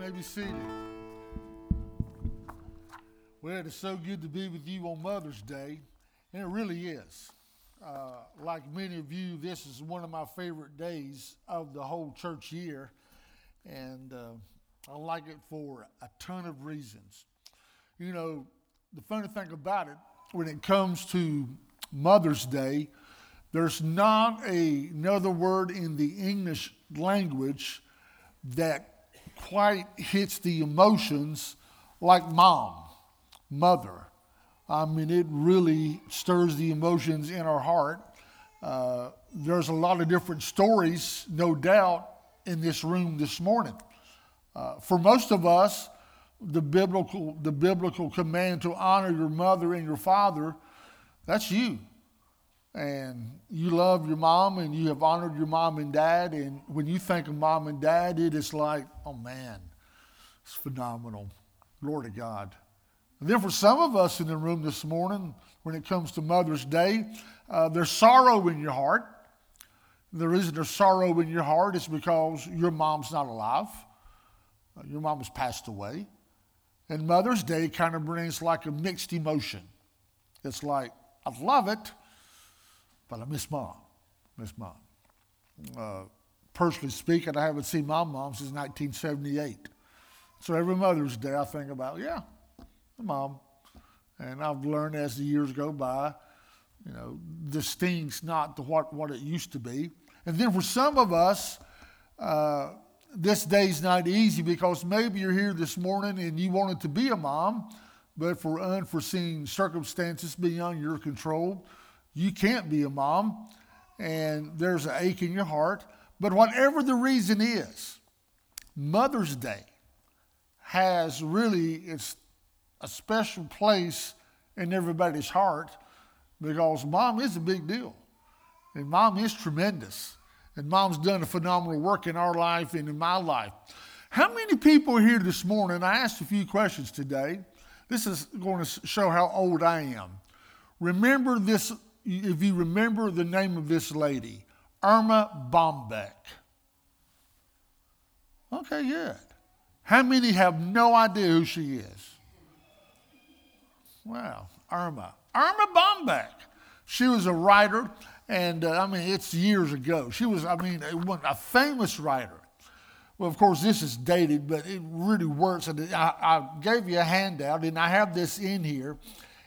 may be seated. Well, it is so good to be with you on Mother's Day, and it really is. Uh, like many of you, this is one of my favorite days of the whole church year, and uh, I like it for a ton of reasons. You know, the funny thing about it, when it comes to Mother's Day, there's not a, another word in the English language that quite hits the emotions like mom, mother. I mean, it really stirs the emotions in our heart. Uh, there's a lot of different stories, no doubt, in this room this morning. Uh, for most of us, the biblical, the biblical command to honor your mother and your father, that's you. And you love your mom and you have honored your mom and dad. And when you think of mom and dad, it is like, oh man, it's phenomenal. Lord of God. And then for some of us in the room this morning, when it comes to Mother's Day, uh, there's sorrow in your heart. The reason there's sorrow in your heart is because your mom's not alive. Uh, your mom has passed away. And Mother's Day kind of brings like a mixed emotion. It's like, I love it, but I miss mom. Miss mom. Uh, personally speaking, I haven't seen my mom since 1978. So every Mother's Day, I think about, yeah, mom. And I've learned as the years go by, you know, this sting's not what, what it used to be. And then for some of us, uh, this day's not easy because maybe you're here this morning and you wanted to be a mom, but for unforeseen circumstances beyond your control, you can't be a mom, and there's an ache in your heart. But whatever the reason is, Mother's Day has really it's a special place in everybody's heart because mom is a big deal. And mom is tremendous. And mom's done a phenomenal work in our life and in my life. How many people here this morning? I asked a few questions today. This is going to show how old I am. Remember this if you remember the name of this lady, Erma Bombeck. Okay, good. How many have no idea who she is? Wow, Erma. Erma Bombeck. She was a writer, and uh, I mean, it's years ago. She was, I mean, a, famous writer. Well, of course, this is dated, but it really works. I, I gave you a handout, and I have this in here.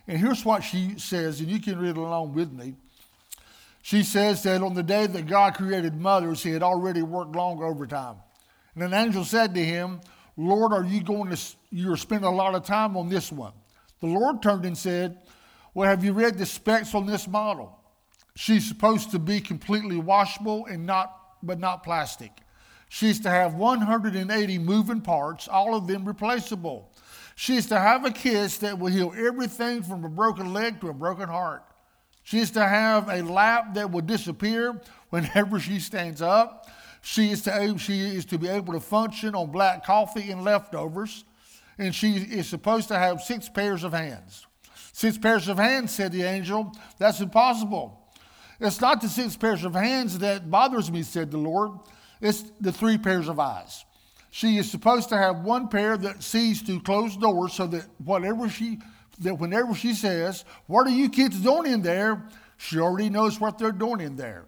And here's what she says, and you can read along with me. She says that on the day that God created mothers, he had already worked long overtime. And an angel said to him, Lord, are you going to, you're spending a lot of time on this one. The Lord turned and said, Well, have you read the specs on this model? She's supposed to be completely washable and not, but not plastic. She's to have 180 moving parts, all of them replaceable. She is to have a kiss that will heal everything from a broken leg to a broken heart. She is to have a lap that will disappear whenever she stands up. She is, to, she is to be able to function on black coffee and leftovers. And she is supposed to have six pairs of hands. Six pairs of hands, said the angel. That's impossible. It's not the six pairs of hands that bothers me, said the Lord. It's the three pairs of eyes. She is supposed to have one pair that sees through closed doors so that whatever she that whenever she says, What are you kids doing in there? she already knows what they're doing in there.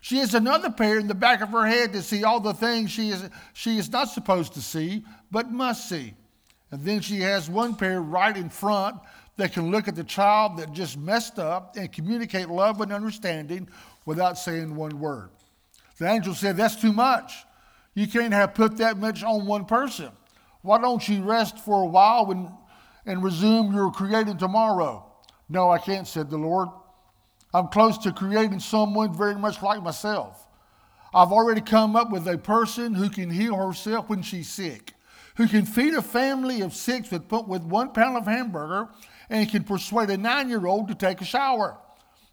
She has another pair in the back of her head to see all the things she is, she is not supposed to see, but must see. And then she has one pair right in front that can look at the child that just messed up and communicate love and understanding without saying one word. The angel said, That's too much. You can't have put that much on one person. Why don't you rest for a while and, and resume your creating tomorrow? No, I can't, said the Lord. I'm close to creating someone very much like myself. I've already come up with a person who can heal herself when she's sick, who can feed a family of six with, with one pound of hamburger, and can persuade a nine year old to take a shower.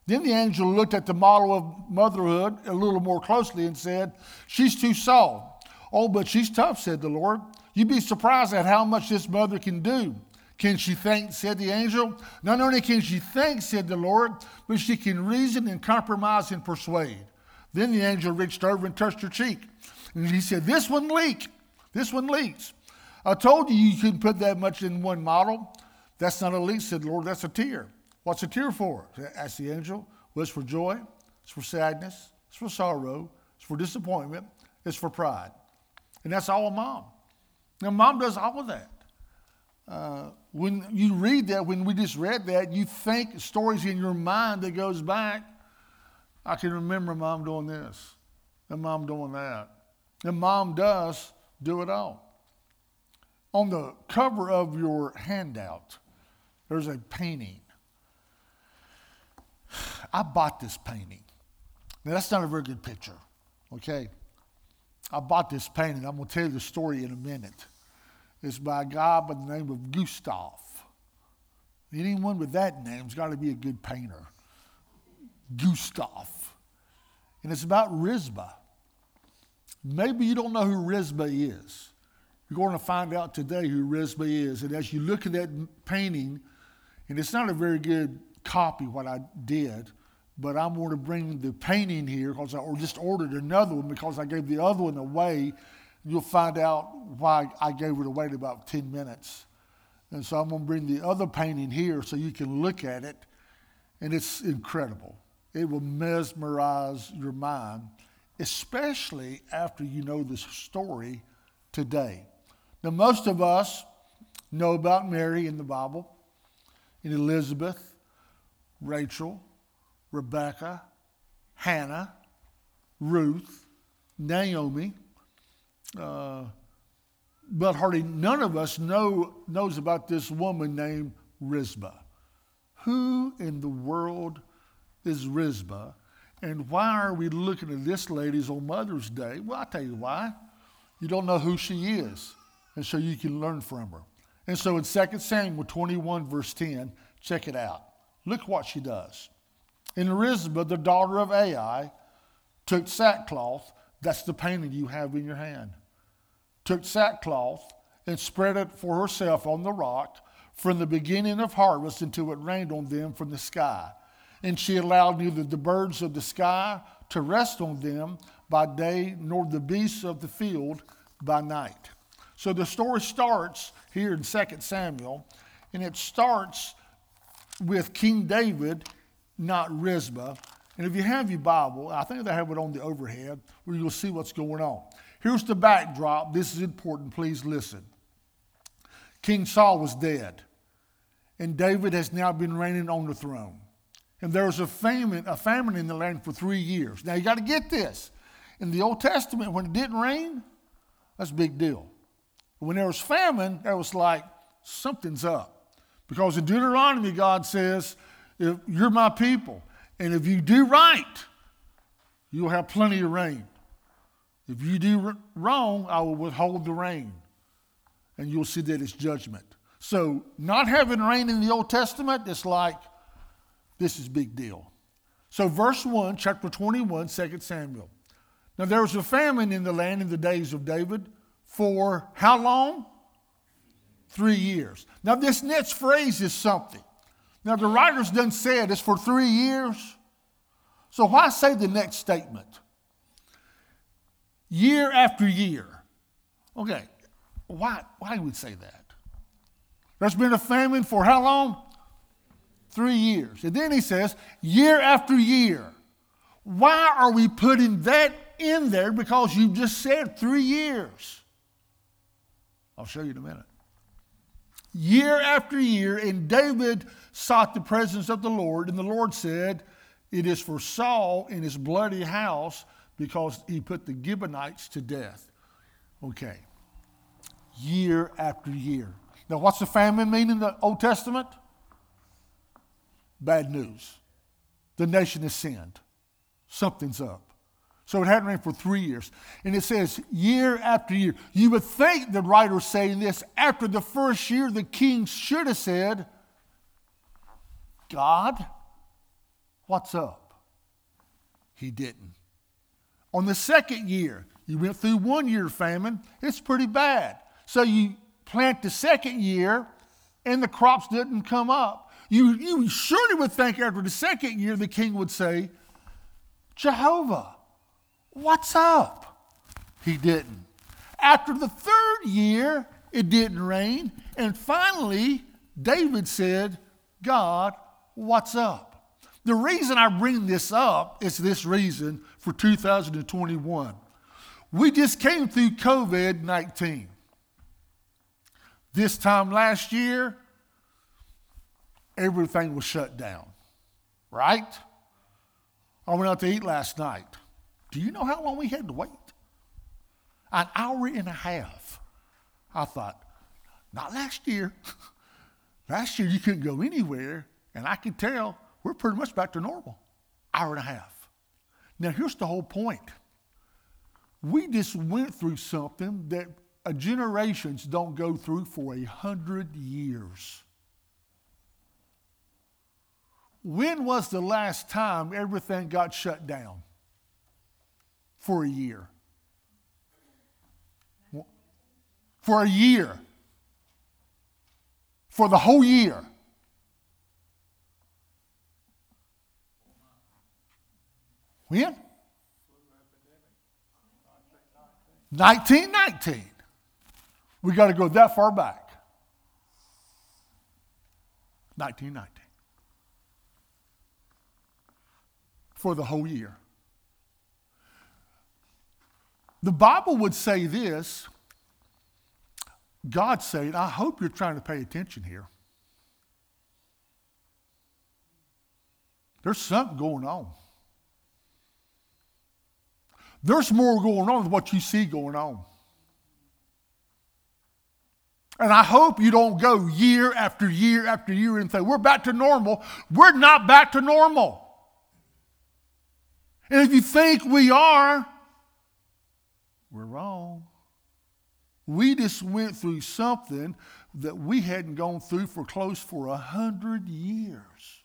Then the angel looked at the model of motherhood a little more closely and said, She's too soft. Oh, but she's tough, said the Lord. You'd be surprised at how much this mother can do. Can she think, said the angel? Not only can she think, said the Lord, but she can reason and compromise and persuade. Then the angel reached over and touched her cheek. And he said, This one leak. This one leaks. I told you you couldn't put that much in one model. That's not a leak, said the Lord, that's a tear. What's a tear for? Asked the angel. Well, it's for joy, it's for sadness, it's for sorrow, it's for disappointment, it's for pride. And that's all a mom. Now, mom does all of that. Uh, when you read that, when we just read that, you think stories in your mind that goes back. I can remember mom doing this, and mom doing that. And mom does do it all. On the cover of your handout, there's a painting. I bought this painting. Now, that's not a very good picture, okay? I bought this painting. I'm going to tell you the story in a minute. It's by a guy by the name of Gustav. Anyone with that name's got to be a good painter. Gustav. And it's about Rizpah. Maybe you don't know who Rizpah is. You're going to find out today who Rizpah is. And as you look at that painting, and it's not a very good copy what I did, but I'm going to bring the painting here because I or just ordered another one because I gave the other one away. You'll find out why I gave it away in about 10 minutes. And so I'm going to bring the other painting here so you can look at it. And it's incredible. It will mesmerize your mind, especially after you know this story today. Now, most of us know about Mary in the Bible, and Elizabeth, Rachel, Rebecca, Hannah, Ruth, Naomi, uh, but hardly none of us know, knows about this woman named Rizpah. Who in the world is Rizpah? And why are we looking at this lady's on Mother's Day? Well, I'll tell you why. You don't know who she is, and so you can learn from her. And so in 2 Samuel 21, verse 10, check it out. Look what she does. And Rizpah, the daughter of Aiah, took sackcloth, that's the painting you have in your hand, took sackcloth and spread it for herself on the rock from the beginning of harvest until it rained on them from the sky. And she allowed neither the birds of the sky to rest on them by day, nor the beasts of the field by night. So the story starts here in 2 Samuel, and it starts with King David not Rizpah. And if you have your Bible, I think they have it on the overhead where you'll see what's going on. Here's the backdrop. This is important. Please listen. King Saul was dead, and David has now been reigning on the throne. And there was a famine, a famine in the land for three years. Now you got to get this. In the Old Testament, when it didn't rain, that's a big deal. When there was famine, there was like something's up. Because in Deuteronomy, God says, if you're my people. And if you do right, you'll have plenty of rain. If you do wrong, I will withhold the rain. And you'll see that it's judgment. So, not having rain in the Old Testament, it's like this is big deal. So, verse 1, chapter 21, 2 Samuel. Now, there was a famine in the land in the days of David for how long? Three years. Now, this next phrase is something. Now, the writers done said it's for three years. So why say the next statement? Year after year. Okay, why, why would say that? There's been a famine for how long? Three years. And then he says, year after year. Why are we putting that in there? Because you just said three years. I'll show you in a minute year after year, and David sought the presence of the Lord, and the Lord said, It is for Saul in his bloody house because he put the Gibeonites to death. Okay. Year after year. Now, what's the famine mean in the Old Testament? Bad news. The nation has sinned. Something's up. So it hadn't rained for three years. And it says year after year. You would think the writer saying this after the first year, the king should have said, God, what's up? He didn't. On the second year, you went through one year famine, it's pretty bad. So you plant the second year and the crops didn't come up. You, you surely would think after the second year, the king would say, Jehovah, What's up? He didn't. After the third year, it didn't rain. And finally, David said, God, what's up? The reason I bring this up is this reason for 2021. We just came through COVID 19. This time last year, everything was shut down, right? I went out to eat last night. Do you know how long we had to wait? An hour and a half. I thought, not last year. last year you couldn't go anywhere, and I could tell we're pretty much back to normal. Hour and a half. Now, here's the whole point. We just went through something that uh, generations don't go through for a hundred years. When was the last time everything got shut down? For a year. For a year. For the whole year. When? 1919. We got to go that far back. 1919. For the whole year. The Bible would say this God said, I hope you're trying to pay attention here. There's something going on. There's more going on than what you see going on. And I hope you don't go year after year after year and say, we're back to normal. We're not back to normal. And if you think we are, we're wrong. We just went through something that we hadn't gone through for close for a hundred years.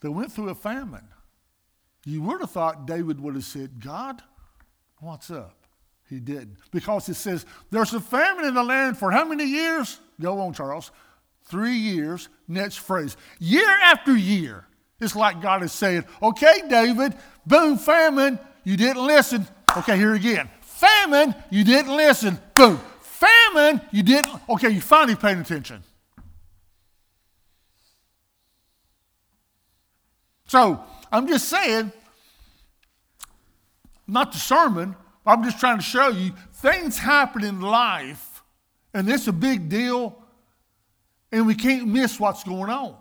They went through a famine. You would have thought David would have said, God, what's up? He didn't. Because it says, there's a famine in the land for how many years? Go on, Charles. Three years. Next phrase. Year after year. It's like God is saying, okay, David, boom, famine, you didn't listen. Okay, here again. Famine, you didn't listen. Boom. Famine, you didn't. Okay, you finally paid attention. So I'm just saying, not the sermon, I'm just trying to show you things happen in life, and it's a big deal, and we can't miss what's going on.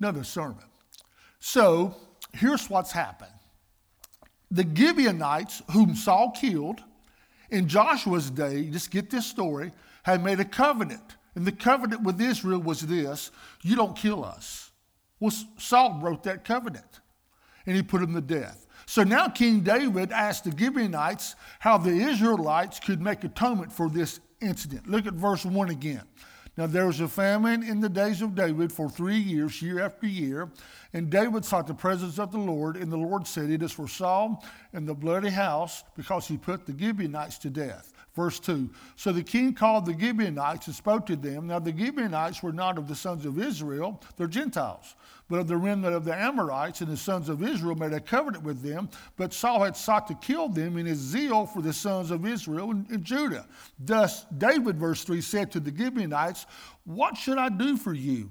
Another sermon. So here's what's happened the Gibeonites, whom Saul killed in Joshua's day, just get this story, had made a covenant. And the covenant with Israel was this you don't kill us. Well, Saul broke that covenant and he put him to death. So now King David asked the Gibeonites how the Israelites could make atonement for this incident. Look at verse 1 again. Now there was a famine in the days of David for three years, year after year. And David sought the presence of the Lord, and the Lord said, It is for Saul and the bloody house, because he put the Gibeonites to death. Verse 2 So the king called the Gibeonites and spoke to them. Now the Gibeonites were not of the sons of Israel, they're Gentiles, but of the remnant of the Amorites, and the sons of Israel made a covenant with them. But Saul had sought to kill them in his zeal for the sons of Israel and, and Judah. Thus David, verse 3, said to the Gibeonites, What should I do for you?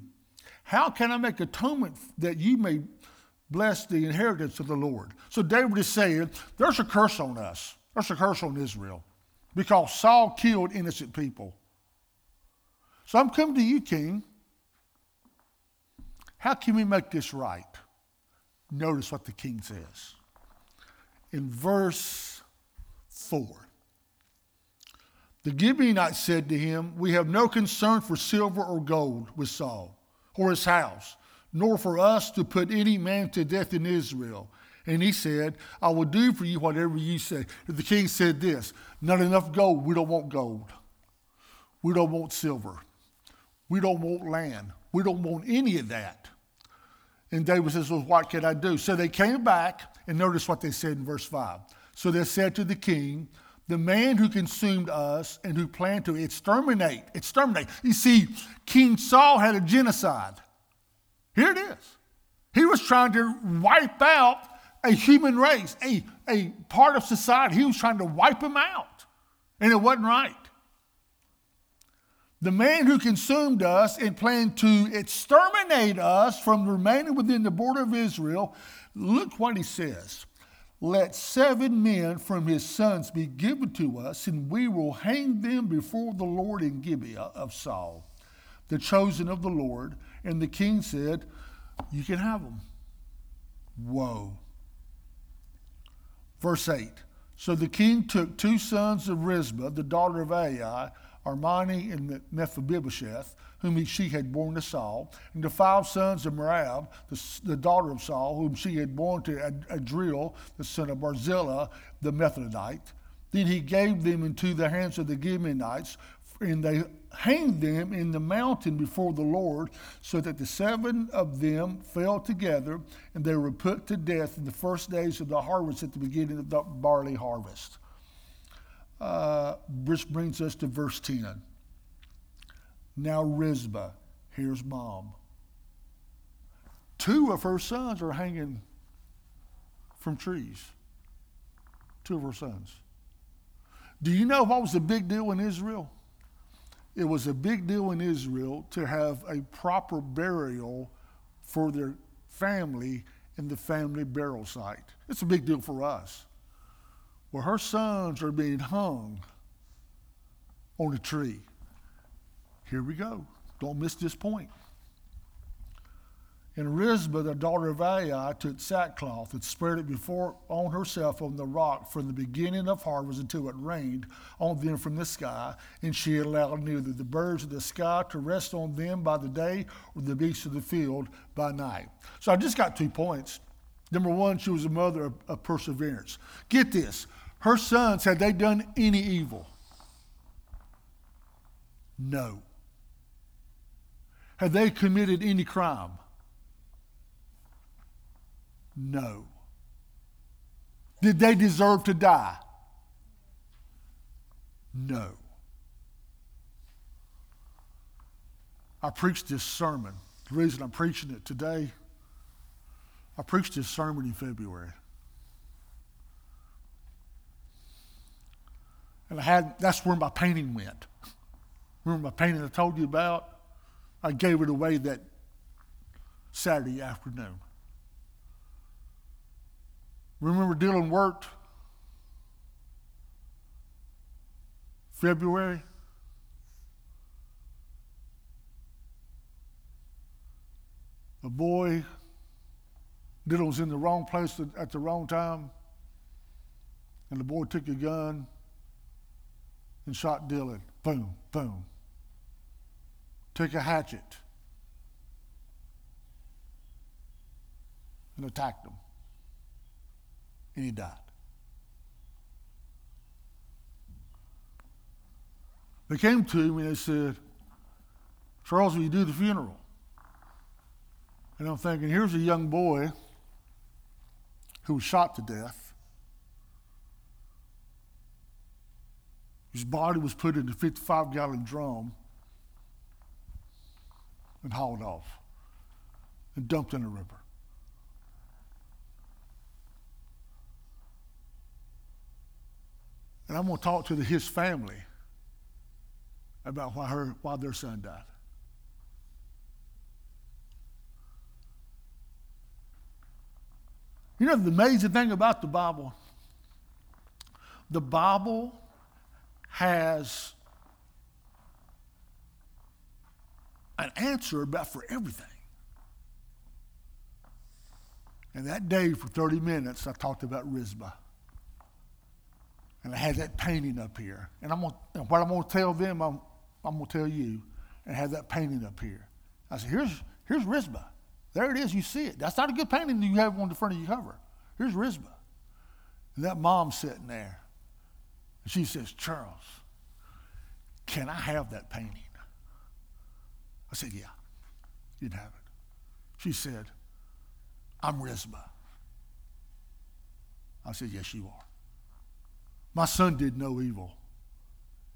How can I make atonement that you may bless the inheritance of the Lord? So David is saying, There's a curse on us, there's a curse on Israel because Saul killed innocent people. So I'm coming to you, King. How can we make this right? Notice what the king says. In verse 4, the Gibeonites said to him, We have no concern for silver or gold with Saul or his house, nor for us to put any man to death in Israel. And he said, I will do for you whatever you say. The king said this Not enough gold. We don't want gold. We don't want silver. We don't want land. We don't want any of that. And David says, Well, what can I do? So they came back, and notice what they said in verse 5. So they said to the king, The man who consumed us and who planned to exterminate, exterminate. You see, King Saul had a genocide. Here it is. He was trying to wipe out a human race, a, a part of society. He was trying to wipe them out, and it wasn't right. The man who consumed us and planned to exterminate us from remaining within the border of Israel, look what he says. Let seven men from his sons be given to us, and we will hang them before the Lord in Gibeah of Saul, the chosen of the Lord. And the king said, You can have them. Whoa. Verse 8 So the king took two sons of Rizpah, the daughter of Aiah, Armoni and Mephibosheth, whom she had borne to Saul, and the five sons of Merab, the, the daughter of Saul, whom she had borne to Adriel, the son of Barzillai, the Methodite. Then he gave them into the hands of the Gibeonites, and they hanged them in the mountain before the Lord, so that the seven of them fell together, and they were put to death in the first days of the harvest at the beginning of the barley harvest. Uh, which brings us to verse 10. Now, Rizpah, here's mom. Two of her sons are hanging from trees. Two of her sons. Do you know what was a big deal in Israel? It was a big deal in Israel to have a proper burial for their family in the family burial site. It's a big deal for us. Well, her sons are being hung on a tree. Here we go. Don't miss this point. And Rizpah, the daughter of Aiah, took sackcloth and spread it before on herself on the rock from the beginning of harvest until it rained on them from the sky. And she allowed neither the birds of the sky to rest on them by the day or the beasts of the field by night. So I just got two points. Number one, she was a mother of, of perseverance. Get this her sons, had they done any evil? No. Had they committed any crime? No. Did they deserve to die? No. I preached this sermon. The reason I'm preaching it today, I preached this sermon in February. And I had that's where my painting went. Remember my painting I told you about? I gave it away that Saturday afternoon. Remember Dylan worked February? A boy, Dylan was in the wrong place at the wrong time, and the boy took a gun and shot Dylan. Boom, boom. Took a hatchet and attacked him and he died. They came to him and they said, Charles, will you do the funeral? And I'm thinking, here's a young boy who was shot to death. His body was put in a 55 gallon drum and hauled off and dumped in a river. And I'm going to talk to the, his family about why, her, why their son died. You know the amazing thing about the Bible? The Bible has an answer about for everything. And that day, for 30 minutes, I talked about Rizpah. And I had that painting up here. And I'm gonna, and what I'm going to tell them, I'm, I'm going to tell you, and have that painting up here. I said, here's, here's Rizpah. There it is. You see it. That's not a good painting you have on the front of your cover. Here's Rizpah. And that mom's sitting there. And she says, Charles, can I have that painting? I said, Yeah, you'd have it. She said, I'm Rizpah. I said, Yes, you are. My son did no evil,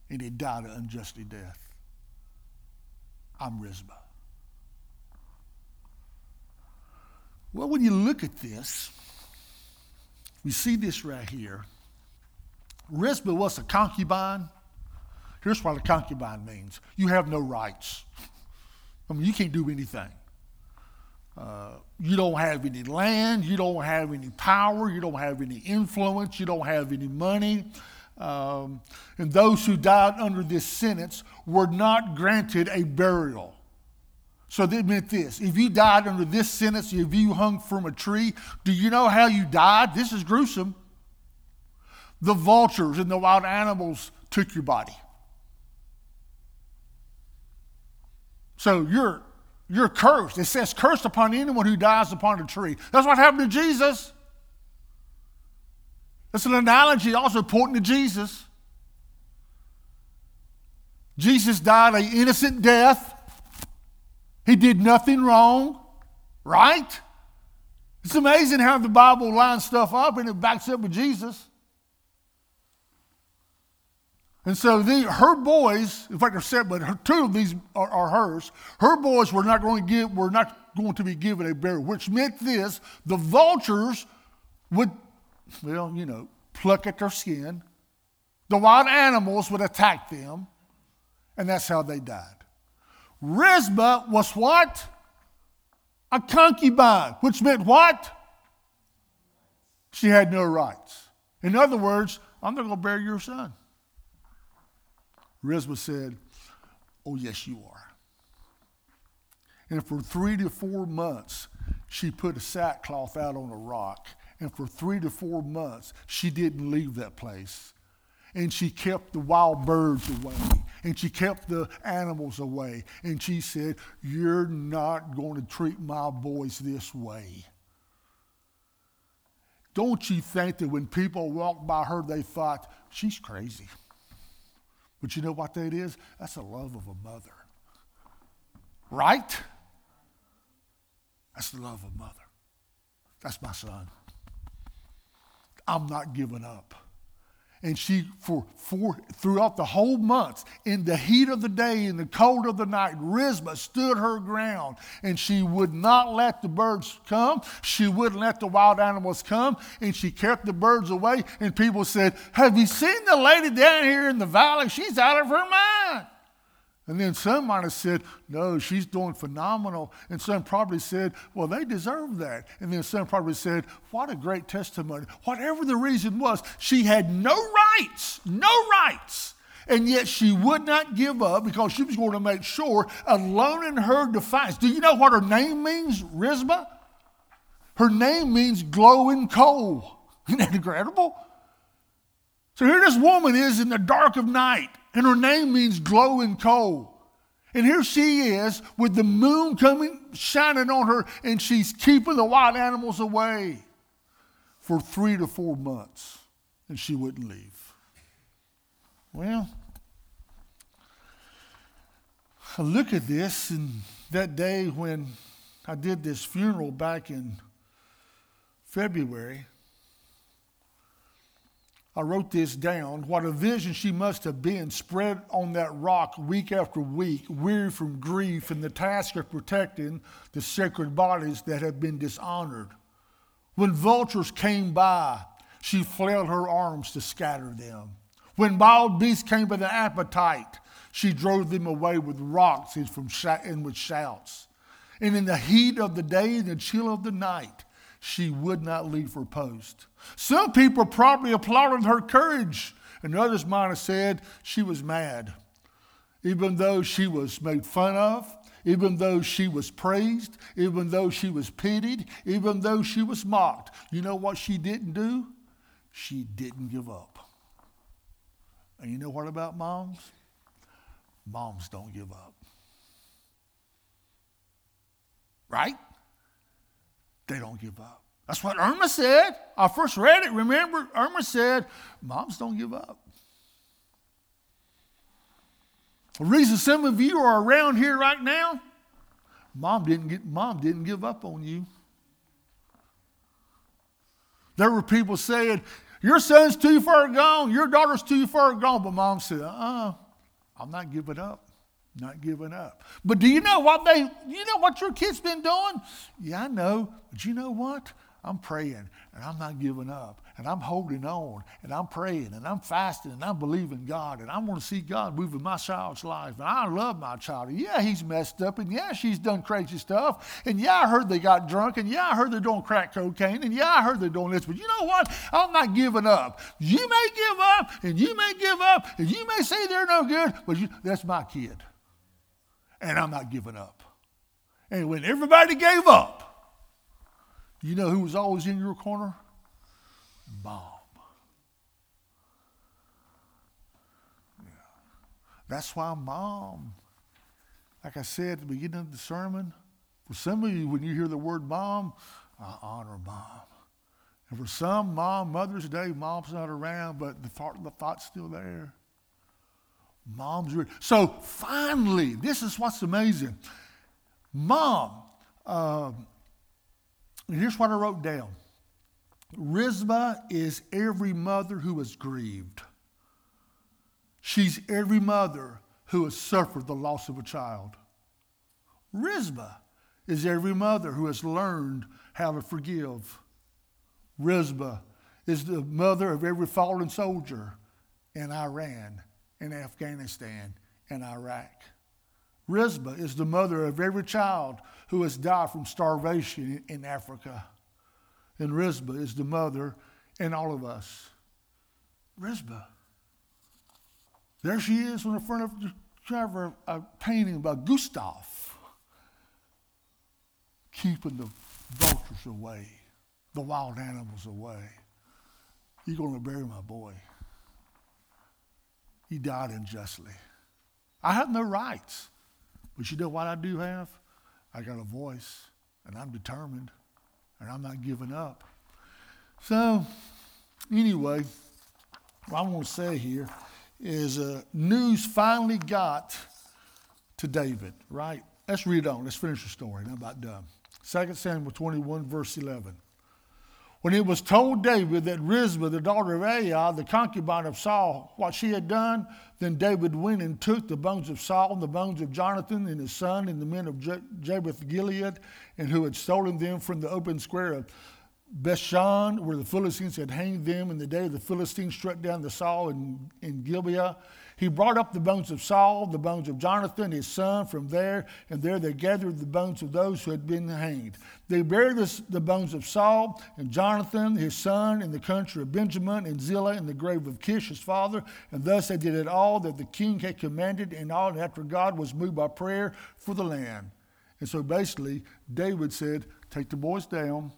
and he died an unjustly death. I'm Rizpah. Well, when you look at this, We see this right here. Rizpah was a concubine. Here's what a concubine means you have no rights. I mean, you can't do anything. Uh, you don't have any land, you don't have any power, you don't have any influence, you don't have any money. Um, and those who died under this sentence were not granted a burial. So that meant this if you died under this sentence, if you hung from a tree, do you know how you died? This is gruesome. The vultures and the wild animals took your body. So you're you're cursed. It says, cursed upon anyone who dies upon a tree. That's what happened to Jesus. It's an analogy also pointing to Jesus. Jesus died an innocent death. He did nothing wrong, right? It's amazing how the Bible lines stuff up and it backs up with Jesus. And so the, her boys, in fact, they're seven, but her, two of these are, are, hers. Her boys were not going to give, were not going to be given a burial, which meant this: the vultures would, well, you know, pluck at their skin. The wild animals would attack them, and that's how they died. Rizpah was what? A concubine, which meant what? She had no rights. In other words, I'm not going to bear your son. Rizpah said, Oh, yes, you are. And for three to four months, she put a sackcloth out on a rock. And for three to four months, she didn't leave that place. And she kept the wild birds away. And she kept the animals away. And she said, You're not going to treat my boys this way. Don't you think that when people walked by her, they thought, She's crazy? But you know what that is? That's the love of a mother. Right? That's the love of a mother. That's my son. I'm not giving up. And she, for, for throughout the whole months, in the heat of the day, in the cold of the night, Rizpah stood her ground, and she would not let the birds come. She wouldn't let the wild animals come, and she kept the birds away. And people said, "Have you seen the lady down here in the valley? She's out of her mind." And then some might have said, no, she's doing phenomenal. And some probably said, well, they deserve that. And then some probably said, what a great testimony. Whatever the reason was, she had no rights, no rights. And yet she would not give up because she was going to make sure, alone in her defiance. Do you know what her name means, Rizpah? Her name means glowing coal. Isn't that incredible? So here this woman is in the dark of night and her name means glowing coal. And here she is with the moon coming, shining on her, and she's keeping the wild animals away for three to four months, and she wouldn't leave. Well, I look at this, and that day when I did this funeral back in February, I wrote this down. What a vision she must have been, spread on that rock week after week, weary from grief and the task of protecting the sacred bodies that had been dishonored. When vultures came by, she flailed her arms to scatter them. When wild beasts came with an appetite, she drove them away with rocks and, from sh- and with shouts. And in the heat of the day and the chill of the night, she would not leave her post. Some people probably applauded her courage, and others might have said she was mad. Even though she was made fun of, even though she was praised, even though she was pitied, even though she was mocked, you know what she didn't do? She didn't give up. And you know what about moms? Moms don't give up. Right? They don't give up. That's what Erma said. I first read it. Remember, Erma said, Moms don't give up. The reason some of you are around here right now, mom didn't get mom didn't give up on you. There were people saying, Your son's too far gone, your daughter's too far gone. But mom said, uh-uh, I'm not giving up. Not giving up. But do you know what they you know what your kid's been doing? Yeah, I know. But you know what? I'm praying and I'm not giving up and I'm holding on and I'm praying and I'm fasting and I'm believing God and I want to see God move in my child's life. And I love my child. Yeah, he's messed up and yeah, she's done crazy stuff. And yeah, I heard they got drunk and yeah, I heard they're doing crack cocaine and yeah, I heard they're doing this. But you know what? I'm not giving up. You may give up and you may give up and you may say they're no good, but you, that's my kid. And I'm not giving up. And when everybody gave up, you know who was always in your corner? Mom. Yeah. That's why mom, like I said at the beginning of the sermon, for some of you, when you hear the word mom, I honor mom. And for some, mom, Mother's Day, mom's not around, but the, thought, the thought's still there. Mom's real. So finally, this is what's amazing. Mom, uh, here's what I wrote down Rizpah is every mother who is grieved. She's every mother who has suffered the loss of a child. Rizpah is every mother who has learned how to forgive. Rizpah is the mother of every fallen soldier in Iran, in Afghanistan, and Iraq. Rizpah is the mother of every child who has died from starvation in Africa. And Rizpah is the mother in all of us. Rizpah. There she is in the front of the cover a painting by Gustav, keeping the vultures away, the wild animals away. You're going to bury my boy. He died unjustly. I have no rights. But you know what I do have? I got a voice, and I'm determined, and I'm not giving up. So, anyway, what I want to say here is uh, news finally got to David, right? Let's read on. Let's finish the story. I'm about done. 2 Samuel 21, verse 11. When it was told David that Rizpah, the daughter of Aiah, the concubine of Saul, what she had done, then David went and took the bones of Saul and the bones of Jonathan and his son and the men of Jabesh Gilead, and who had stolen them from the open square of Bethshan, where the Philistines had hanged them in the day the Philistines struck down the Saul in, in Gibeah. He brought up the bones of Saul, the bones of Jonathan, his son, from there, and there they gathered the bones of those who had been hanged. They buried the, bones of Saul and Jonathan, his son, in the country of Benjamin, and Zillah, in the grave of Kish, his father. And thus they did it all that the king had commanded, and all after God was moved by prayer for the land. And so basically, David said, Take the boys down,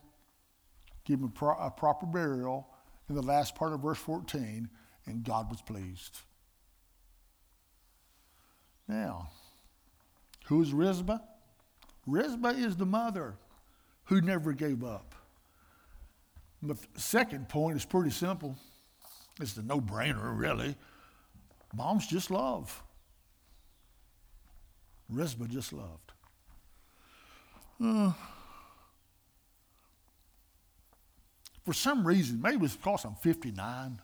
give them a, pro- a proper burial in the last part of verse 14, and God was pleased. Now, who's Rizpah? Rizpah is the mother who never gave up. The second point is pretty simple. It's the no brainer, really. Moms just love. Rizpah just loved. Uh, for some reason, maybe it's because I'm 59.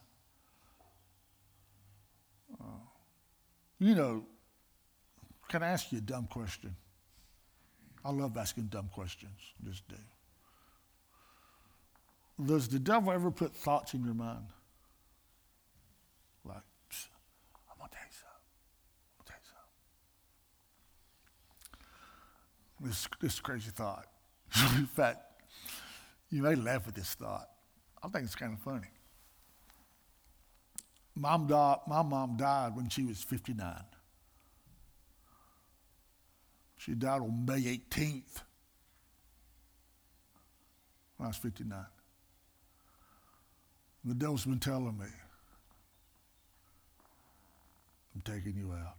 Uh, you know, can I ask you a dumb question? I love asking dumb questions. Just do. Does the devil ever put thoughts in your mind? Like, I'm going to tell you something. I'm going to tell you something. This, this crazy thought. in fact, you may laugh at this thought. I think it's kind of funny. Mom died, my mom died when she was 59. She died on May 18th when I was 59. The devil's been telling me, I'm taking you out.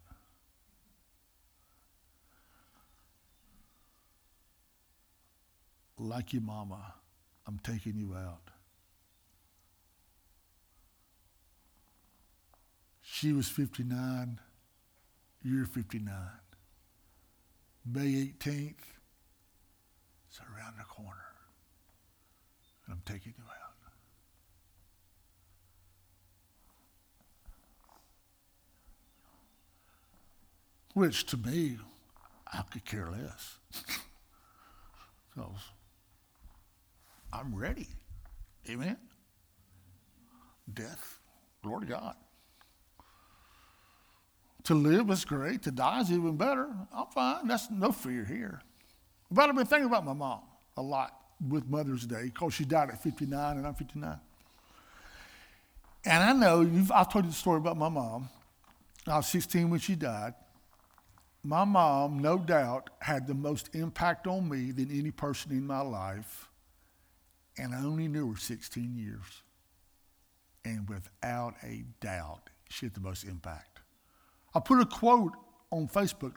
Like your mama, I'm taking you out. She was 59, you're 59. May 18th, it's around the corner. And I'm taking you out. Which to me, I could care less. Because I'm ready. Amen. Death, glory to God. To live is great. To die is even better. I'm fine. That's no fear here. But I've been thinking about my mom a lot with Mother's Day because she died at 59 and I'm 59. And I know, I've told you the story about my mom. I was 16 when she died. My mom, no doubt, had the most impact on me than any person in my life. And I only knew her 16 years. And without a doubt, she had the most impact. I put a quote on Facebook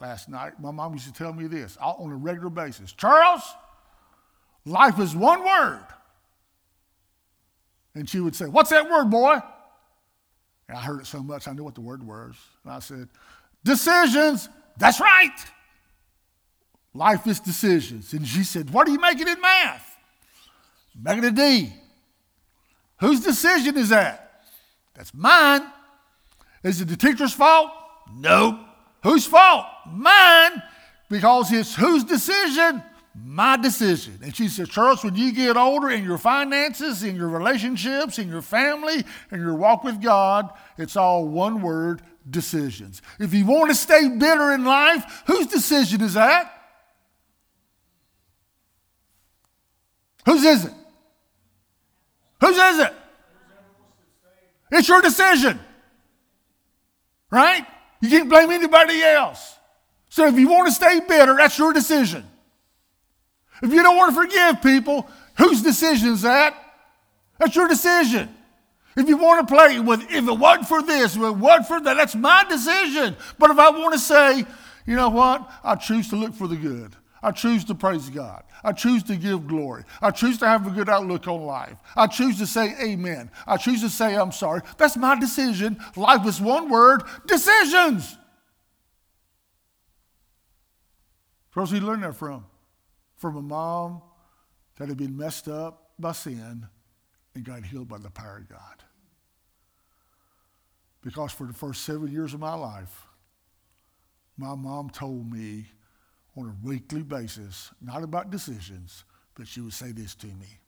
last night. My mom used to tell me this on a regular basis Charles, life is one word. And she would say, What's that word, boy? And I heard it so much, I knew what the word was. And I said, Decisions. That's right. Life is decisions. And she said, What are you making in math? Making a D. Whose decision is that? That's mine. Is it the teacher's fault? Nope. Whose fault? Mine. Because it's whose decision? My decision. And she said, Charles, when you get older in your finances, in your relationships, in your family, in your walk with God, it's all one word decisions. If you want to stay bitter in life, whose decision is that? Whose is it? Whose is it? It's your decision. Right? You can't blame anybody else. So if you want to stay bitter, that's your decision. If you don't want to forgive people, whose decision is that? That's your decision. If you want to play with, if it wasn't for this, if it wasn't for that, that's my decision. But if I want to say, you know what? I choose to look for the good. I choose to praise God. I choose to give glory. I choose to have a good outlook on life. I choose to say amen. I choose to say I'm sorry. That's my decision. Life is one word decisions. Where's he learn that from? From a mom that had been messed up by sin and got healed by the power of God. Because for the first seven years of my life, my mom told me on a weekly basis, not about decisions, but she would say this to me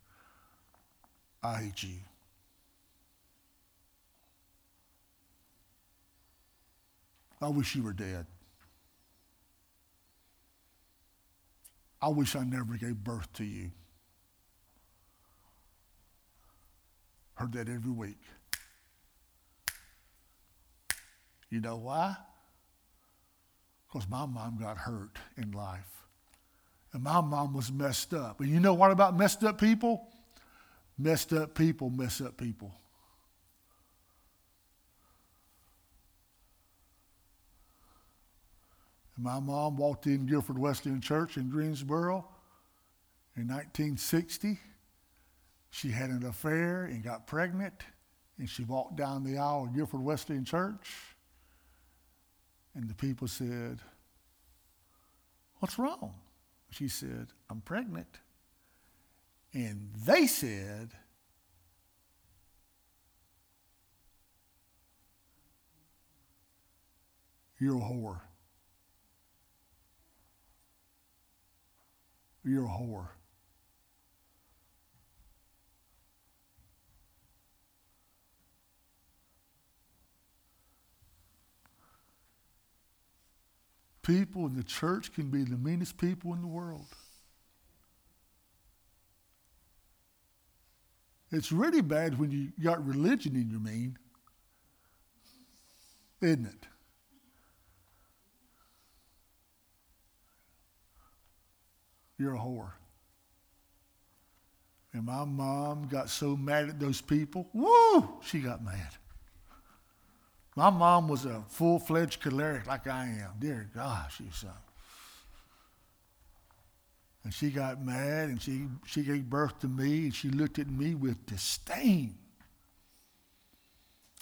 I hate you. I wish you were dead. I wish I never gave birth to you. Heard that every week. You know why? Because my mom got hurt in life. And my mom was messed up. And you know what about messed up people? Messed up people mess up people. And my mom walked in Guilford Wesleyan Church in Greensboro in 1960. She had an affair and got pregnant, and she walked down the aisle of Guilford Wesleyan Church and the people said, What's wrong? She said, I'm pregnant. And they said, You're a whore. You're a whore. People in the church can be the meanest people in the world. It's really bad when you got religion in your mean, isn't it? You're a whore. And my mom got so mad at those people. Woo! She got mad. My mom was a full fledged choleric like I am. Dear God, she's a. And she got mad and she, she gave birth to me and she looked at me with disdain.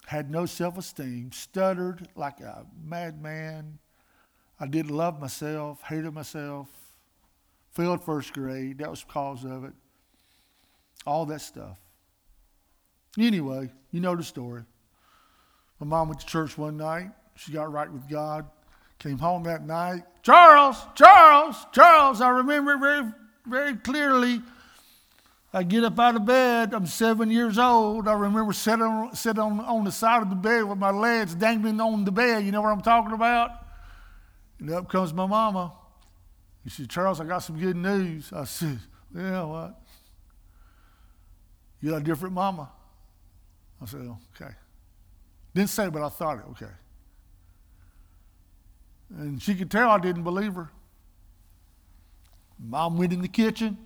Had no self esteem, stuttered like a madman. I didn't love myself, hated myself, failed first grade. That was because of it. All that stuff. Anyway, you know the story. My mom went to church one night. She got right with God. Came home that night. Charles, Charles, Charles. I remember very, very clearly. I get up out of bed. I'm seven years old. I remember sitting on, sitting on, on the side of the bed with my legs dangling on the bed. You know what I'm talking about? And up comes my mama. She said, Charles, I got some good news. I said, Yeah, what? You got a different mama. I said, Okay. Didn't say, but I thought it, okay. And she could tell I didn't believe her. Mom went in the kitchen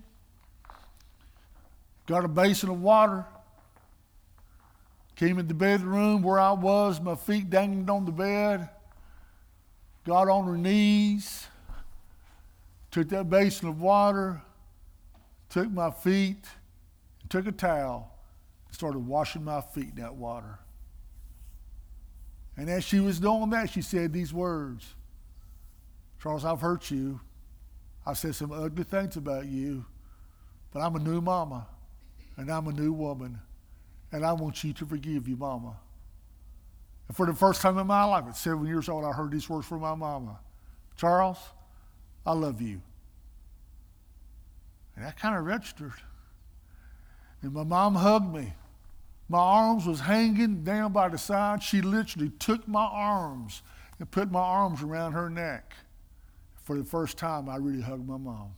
got a basin of water, came in the bedroom where I was, my feet dangling on the bed, got on her knees, took that basin of water, took my feet, took a towel, started washing my feet in that water. And as she was doing that, she said these words Charles, I've hurt you. I said some ugly things about you, but I'm a new mama and I'm a new woman, and I want you to forgive you, Mama. And for the first time in my life, at seven years old, I heard these words from my mama Charles, I love you. And that kind of registered. And my mom hugged me. My arms was hanging down by the side. She literally took my arms and put my arms around her neck. For the first time, I really hugged my mom.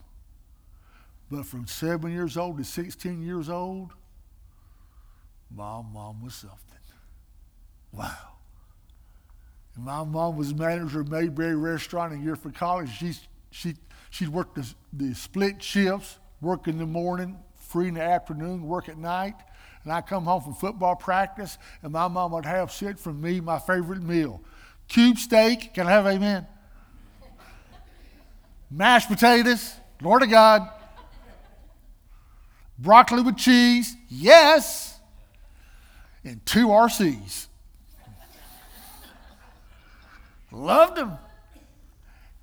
But from seven years old to 16 years old, my mom was something. Wow. And my mom was manager of Mayberry Restaurant in Guilford College. She, she, she'd work the, the split shifts, work in the morning, free in the afternoon, work at night. And I come home from football practice, and my mom would have sent from me my favorite meal. Cube steak, can I have amen? Mashed potatoes, Lord of God, broccoli with cheese, yes, and two RCs. Loved them.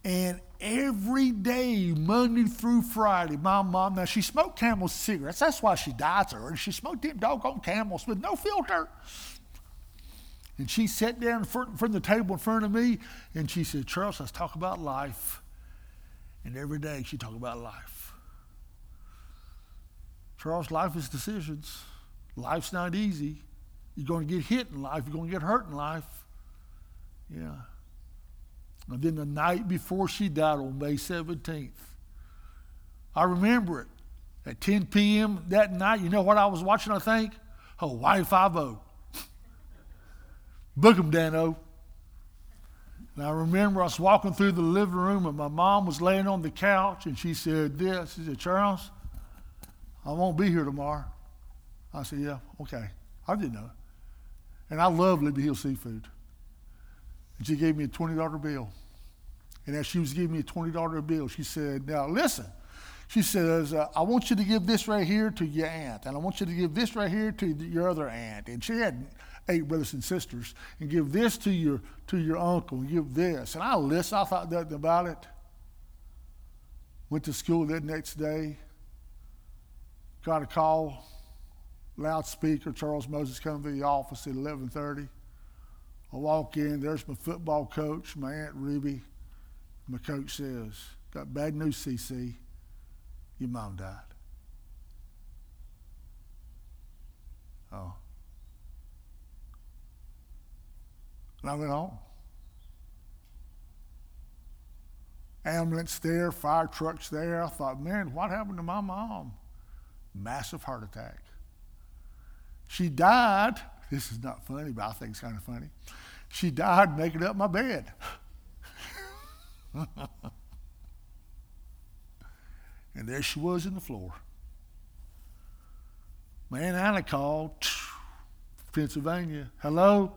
And every day, Monday through Friday, my mom, now she smoked Camel cigarettes. That's why she died so early. She smoked them doggone Camels with no filter. And she sat down in front, in front of the table in front of me and she said, Charles, let's talk about life. And every day she talked about life. Charles, life is decisions. Life's not easy. You're going to get hit in life. You're going to get hurt in life. Yeah. And then the night before she died on May 17th, I remember it. At 10 p.m. that night, you know what I was watching, I think? Hawaii 5 0. Book 'em, Danno. And I remember I was walking through the living room and my mom was laying on the couch and she said this. She said, Charles, I won't be here tomorrow. I said, Yeah, okay. I didn't know. And I love Libby Hill Seafood. And she gave me a $20 bill. And as she was giving me a $20 bill, she said, Now listen. She says, I want you to give this right here to your aunt, and I want you to give this right here to your other aunt. And she had eight brothers and sisters, and give this to your to your uncle, and give this. And I listened, I thought nothing about it. Went to school that next day, got a call, loudspeaker, Charles Moses coming to the office at 11:30. I walk in, there's my football coach, my Aunt Ruby. My coach says, Got bad news, CC. Your mom died. Oh. And I went home. Ambulance there, fire trucks there. I thought, man, what happened to my mom? massive heart attack. She died. This is not funny, but I think it's kind of funny. She died making up my bed. and there she was in the floor. Man, Anna called, Pennsylvania. Hello?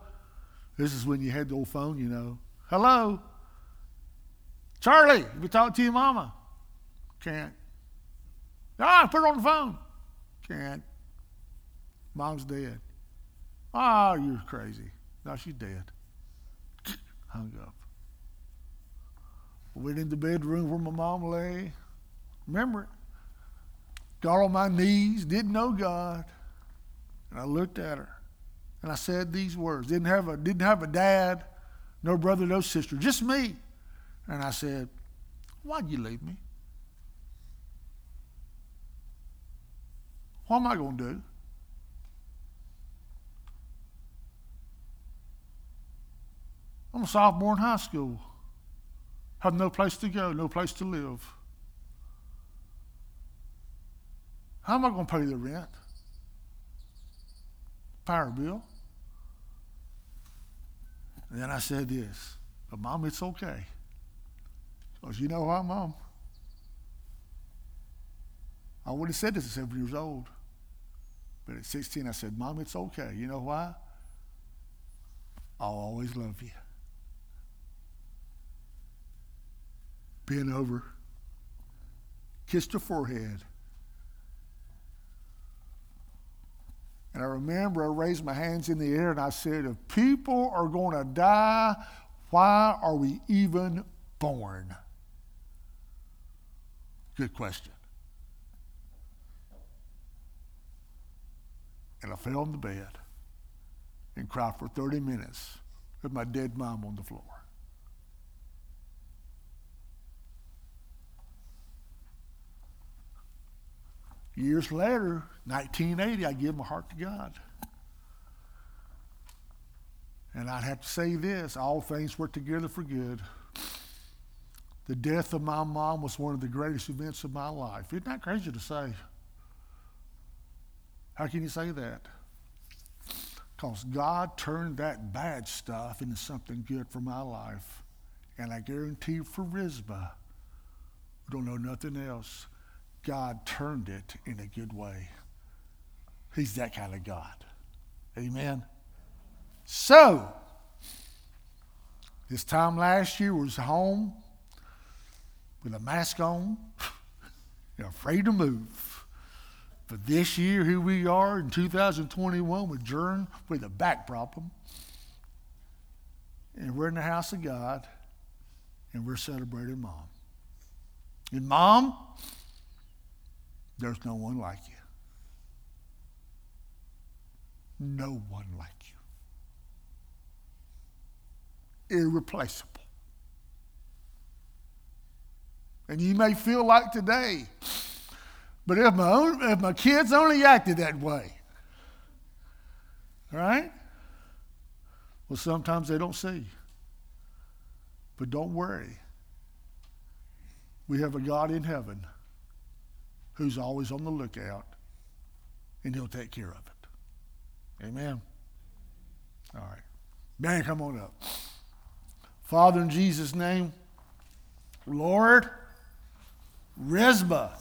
This is when you had the old phone, you know. Hello? Charlie, we talk to your mama. Can't. Ah, put her on the phone. Can't. Mom's dead. Oh, you're crazy. No, she's dead. Hung up. Went in the bedroom where my mom lay. Remember it. Got on my knees, didn't know God. And I looked at her. And I said these words. Didn't have a didn't have a dad, no brother, no sister, just me. And I said, Why'd you leave me? What am I going to do? I'm a sophomore in high school. Have no place to go, no place to live. How am I going to pay the rent? Power bill. And then I said this, but mom, it's okay. Because you know why, mom? I would have said this at seven years old. But at 16, I said, Mom, it's okay. You know why? I'll always love you. Bend over, kissed her forehead. And I remember I raised my hands in the air and I said, If people are going to die, why are we even born? Good question. And I fell on the bed and cried for 30 minutes with my dead mom on the floor. Years later, 1980, I gave my heart to God. And I'd have to say this all things work together for good. The death of my mom was one of the greatest events of my life. Isn't that crazy to say? How can you say that? Because God turned that bad stuff into something good for my life. And I guarantee for Rizpah, we don't know nothing else. God turned it in a good way. He's that kind of God. Amen. So, this time last year was home with a mask on, afraid to move. But this year, here we are in 2021 with Jern with a back problem. And we're in the house of God, and we're celebrating mom. And mom, there's no one like you. No one like you. Irreplaceable. And you may feel like today, but if my, own, if my kids only acted that way, right? Well, sometimes they don't see. But don't worry. We have a God in heaven who's always on the lookout, and he'll take care of it. Amen. All right. Man, come on up. Father, in Jesus' name, Lord, Rizpah.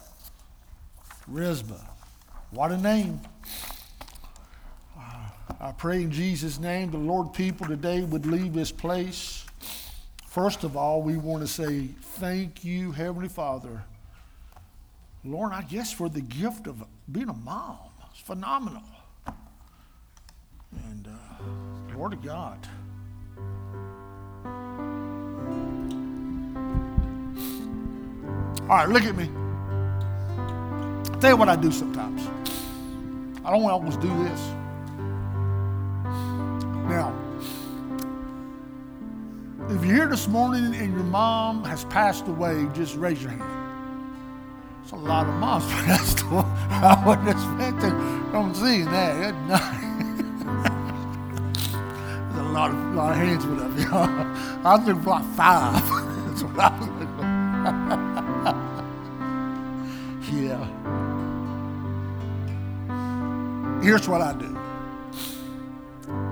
Rizpah. What a name. I pray in Jesus' name the Lord people today would leave this place. First of all, we want to say thank you, Heavenly Father. Lord, I guess for the gift of being a mom. It's phenomenal. And uh, Lord of God. All right, look at me. Tell you what I do sometimes. I don't always do this. Now, if you're here this morning and your mom has passed away, just raise your hand. It's a lot of moms passed away. I wasn't expecting from seeing that. That's nice. There's a lot of, lot of hands with up, y'all. I was looking for like five. That's what I was looking for. Yeah. Here's what I do.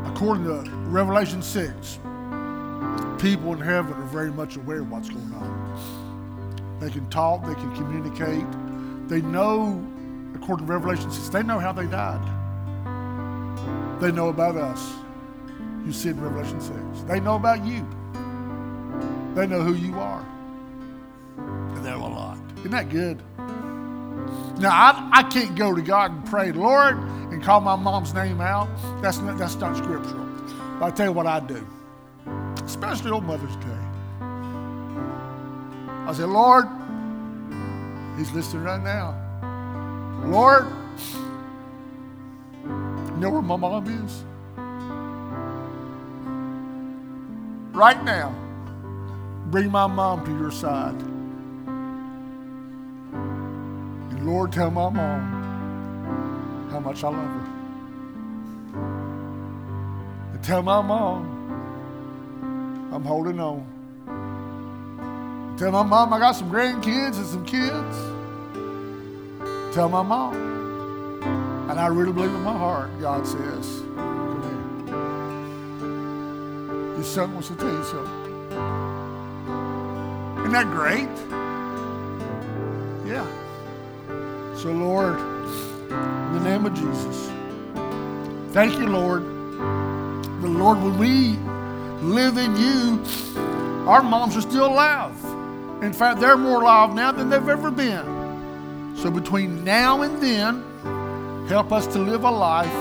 According to Revelation 6, people in heaven are very much aware of what's going on. They can talk, they can communicate. They know, according to Revelation 6, they know how they died. They know about us. You see in Revelation 6. They know about you. They know who you are. And they're a lot. Isn't that good? Now, I, I can't go to God and pray, Lord, and call my mom's name out. That's not, that's not scriptural. But I tell you what I do, especially on Mother's Day. I said, Lord, He's listening right now. Lord, you know where my mom is? Right now, bring my mom to your side. And Lord, tell my mom how much I love her. And tell my mom I'm holding on. Tell my mom I got some grandkids and some kids. Tell my mom. And I really believe in my heart, God says, come here. His son wants to tell you something. Isn't that great? Yeah. So, Lord, in the name of Jesus, thank you, Lord. The Lord, when we live in you, our moms are still alive. In fact, they're more alive now than they've ever been. So between now and then, help us to live a life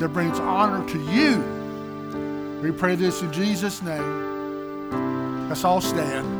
that brings honor to you. We pray this in Jesus' name. Let's all stand.